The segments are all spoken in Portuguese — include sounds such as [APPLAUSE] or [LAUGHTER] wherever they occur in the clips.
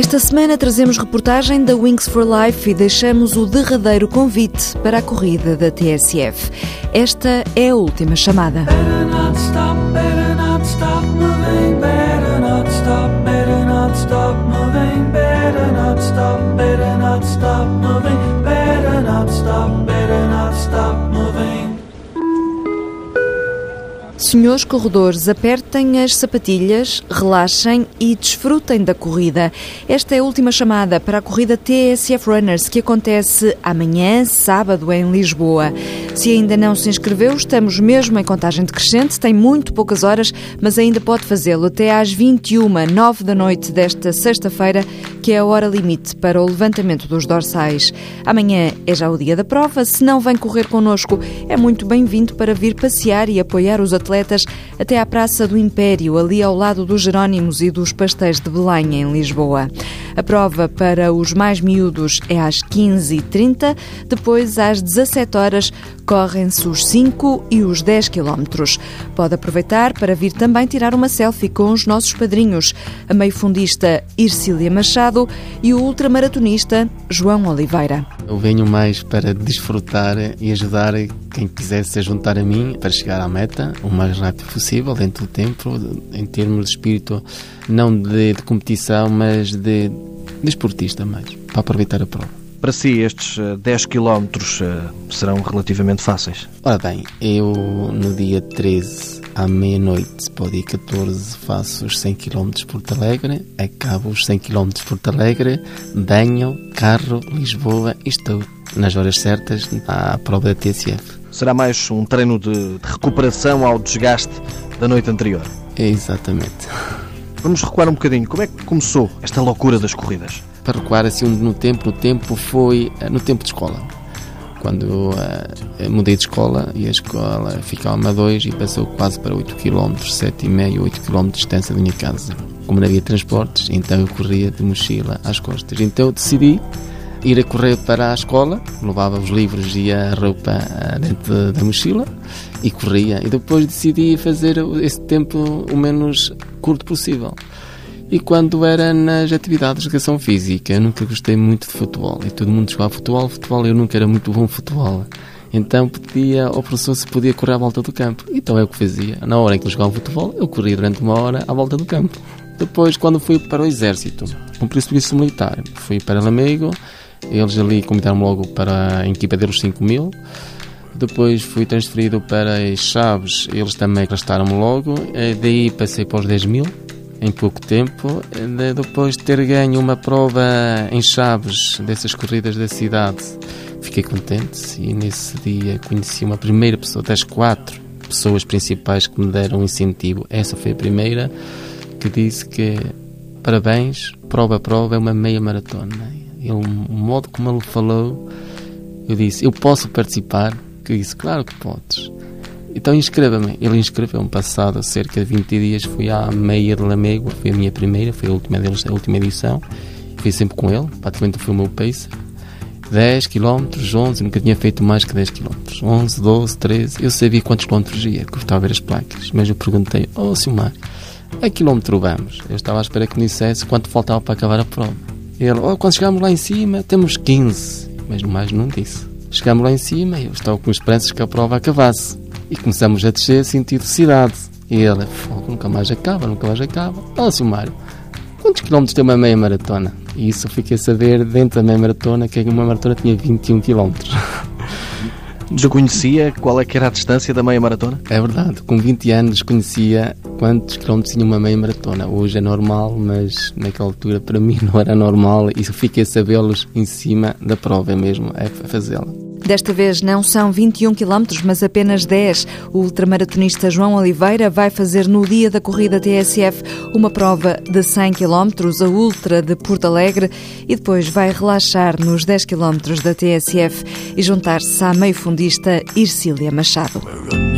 Esta semana trazemos reportagem da Wings for Life e deixamos o derradeiro convite para a corrida da TSF. Esta é a última chamada. Better not stop, better not stop moving, Senhores corredores, apertem as sapatilhas, relaxem e desfrutem da corrida. Esta é a última chamada para a corrida TSF Runners que acontece amanhã, sábado, em Lisboa. Se ainda não se inscreveu, estamos mesmo em contagem decrescente, tem muito poucas horas, mas ainda pode fazê-lo até às 21, 9 da noite desta sexta-feira, que é a hora limite para o levantamento dos dorsais. Amanhã é já o dia da prova, se não vem correr connosco, é muito bem-vindo para vir passear e apoiar os atletas até à Praça do Império, ali ao lado dos Jerónimos e dos Pastéis de Belém, em Lisboa. A prova para os mais miúdos é às 15h30, depois às 17 horas correm-se os 5 e os 10 quilómetros. Pode aproveitar para vir também tirar uma selfie com os nossos padrinhos, a meio-fundista Ircília Machado e o ultramaratonista João Oliveira. Eu venho mais para desfrutar e ajudar quem quiser se juntar a mim para chegar à meta o mais rápido possível, dentro do tempo, em termos de espírito, não de, de competição, mas de, de esportista mais, para aproveitar a prova. Para si, estes eh, 10 km serão relativamente fáceis? Ora bem, eu no dia 13 à meia-noite para o dia 14 faço os 100 km de Porto Alegre, acabo os 100 km de Porto Alegre, banho, carro, Lisboa e estou nas horas certas à prova da TSF. Será mais um treino de, de recuperação ao desgaste da noite anterior? É exatamente. Vamos recuar um bocadinho. Como é que começou esta loucura das corridas? Para recuar assim no tempo, no tempo foi eh, no tempo de escola. Quando eu uh, mudei de escola e a escola ficava a 2 e passou quase para 8 km, 7,5, 8 km de distância da minha casa. Como não havia transportes, então eu corria de mochila às costas. Então eu decidi ir a correr para a escola, levava os livros e a roupa dentro da mochila e corria. E depois decidi fazer esse tempo o menos curto possível. E quando era nas atividades de educação física, eu nunca gostei muito de futebol. E todo mundo jogava futebol, futebol, eu nunca era muito bom futebol. Então pedia ao professor se podia correr à volta do campo. Então é o que fazia. Na hora em que eles jogavam futebol, eu corria durante uma hora à volta do campo. Depois, quando fui para o exército, cumpri o serviço militar, fui para Lamego, eles ali convidaram-me logo para a equipa deles 5 mil. Depois fui transferido para as Chaves, eles também gastaram-me logo. Daí passei para os 10 mil em pouco tempo. Depois de ter ganho uma prova em Chaves dessas corridas da cidade, fiquei contente e nesse dia conheci uma primeira pessoa das quatro pessoas principais que me deram um incentivo. Essa foi a primeira que disse que parabéns, prova a prova é uma meia maratona. Ele, o modo como ele falou, eu disse, eu posso participar? Que disse, claro que podes. Então inscreva-me. Ele inscreveu-me passado cerca de 20 dias. Fui à meia de Lamego, foi a minha primeira, foi a última deles, a última edição. Fui sempre com ele, praticamente foi o meu pace. 10 km, 11, nunca tinha feito mais que 10 km. 11, 12, 13, eu sabia quantos quilómetros ia, que estava a ver as placas. Mas eu perguntei, oh Silmar, a quilómetro vamos? Eu estava à espera que me dissesse quanto faltava para acabar a prova. Ele, oh, quando chegámos lá em cima, temos 15. Mas mais não disse. Chegámos lá em cima e eu estava com esperanças que a prova acabasse. E começamos a descer sentido cidade. E ele, fogo, nunca mais acaba, nunca mais acaba. Olha, Silmário, quantos quilómetros tem uma meia maratona? E isso eu fiquei a saber dentro da meia maratona que uma maratona tinha 21 quilómetros. Desconhecia qual é que era a distância da meia maratona? É verdade, com 20 anos conhecia quantos quilómetros tinha uma meia maratona. Hoje é normal, mas naquela altura para mim [LAUGHS] não era normal e fiquei a sabê-los em cima da prova mesmo, é fazê-la. Desta vez não são 21 km, mas apenas 10. O ultramaratonista João Oliveira vai fazer no dia da corrida TSF uma prova de 100 km, a Ultra de Porto Alegre, e depois vai relaxar nos 10 km da TSF e juntar-se à meio-fundista Ircília Machado.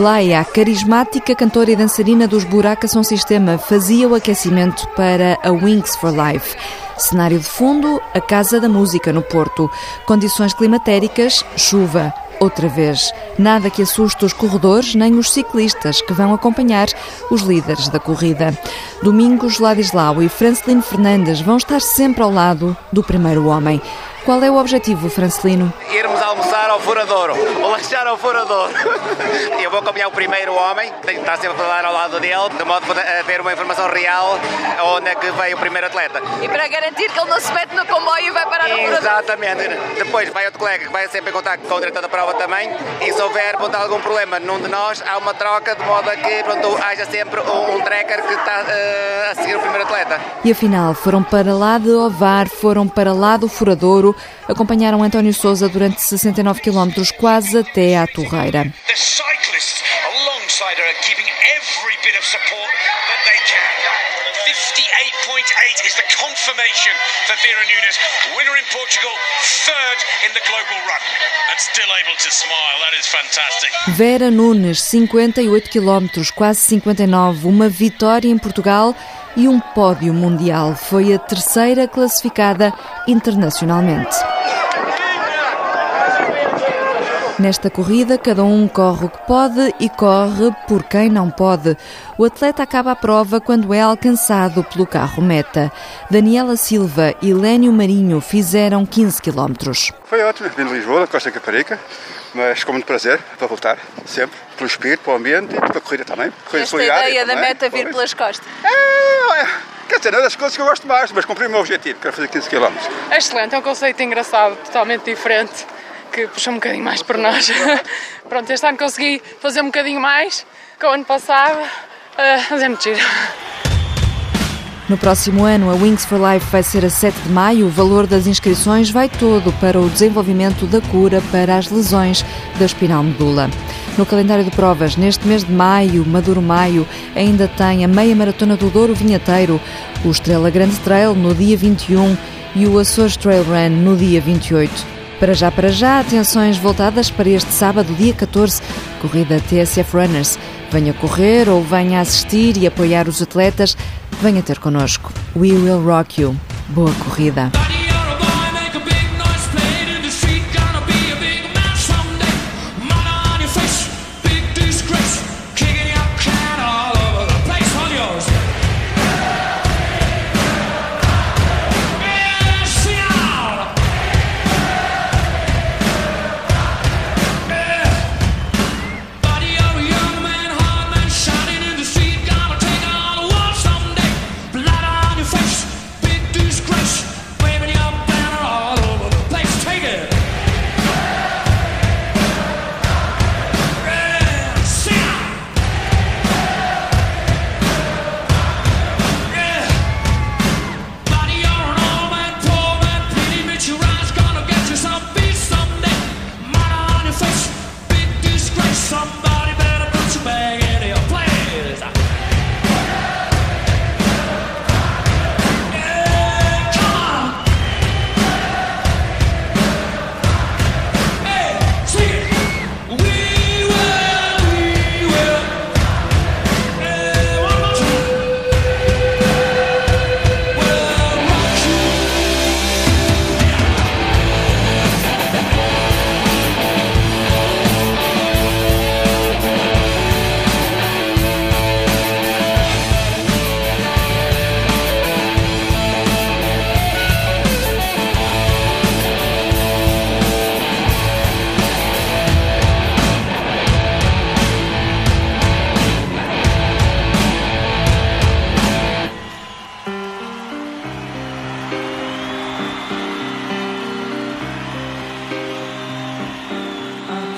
Blaia, a carismática cantora e dançarina dos Buraca Som Sistema, fazia o aquecimento para a Wings for Life. Cenário de fundo, a Casa da Música no Porto. Condições climatéricas, chuva. Outra vez, nada que assuste os corredores nem os ciclistas que vão acompanhar os líderes da corrida. Domingos Ladislau e Francelino Fernandes vão estar sempre ao lado do primeiro homem. Qual é o objetivo, Francelino? almoçar ao Furadouro, ou lanchar ao Furadouro. Eu vou acompanhar o primeiro homem, que estar sempre a falar ao lado dele, de modo a a ter uma informação real onde é que veio o primeiro atleta. E para garantir que ele não se mete no comboio e vai parar no furador. Exatamente. Depois vai outro colega que vai sempre em contato com o diretor da prova também e se houver pronto, algum problema num de nós, há uma troca de modo a que pronto, haja sempre um, um tracker que está eh, a seguir o primeiro atleta. E afinal, foram para lá de Ovar, foram para lá do Furadouro, acompanharam António Souza durante 69 quilómetros, quase até à Torreira. The cyclists alongside her are giving every bit of support that they can. 58.8 is the confirmation for Vera Nunes, winner in Portugal, third in the global run, and still able to smile. That is fantastic. Vera Nunes, 58 quilómetros, quase 59, uma vitória em Portugal e um pódio mundial. Foi a terceira classificada internacionalmente. Nesta corrida, cada um corre o que pode e corre por quem não pode. O atleta acaba a prova quando é alcançado pelo carro meta. Daniela Silva e Lénio Marinho fizeram 15 quilómetros. Foi ótimo, vim de Lisboa, da Costa Caparica, mas com muito prazer para voltar, sempre, pelo espírito, para o ambiente e para a corrida também. Corrida Esta ideia da também, meta vir pois. pelas costas. É, quer dizer, não é das coisas que eu gosto mais, mas cumpri o meu objetivo, quero fazer 15 km. É excelente, é um conceito engraçado, totalmente diferente, que puxa um bocadinho mais por nós. [LAUGHS] Pronto, este ano consegui fazer um bocadinho mais que o ano passado, ah, mas é muito giro. No próximo ano, a Wings for Life vai ser a 7 de maio. O valor das inscrições vai todo para o desenvolvimento da cura para as lesões da espinal medula. No calendário de provas, neste mês de maio, Maduro Maio, ainda tem a meia maratona do Douro Vinheteiro, o Estrela Grande Trail no dia 21 e o Açores Trail Run no dia 28. Para já, para já, atenções voltadas para este sábado, dia 14, corrida TSF Runners. Venha correr ou venha assistir e apoiar os atletas. Venha ter connosco. We will rock you. Boa corrida.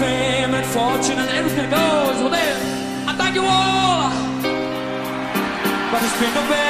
Fame and fortune and everything goes. Well then, I thank you all. But it's been no bad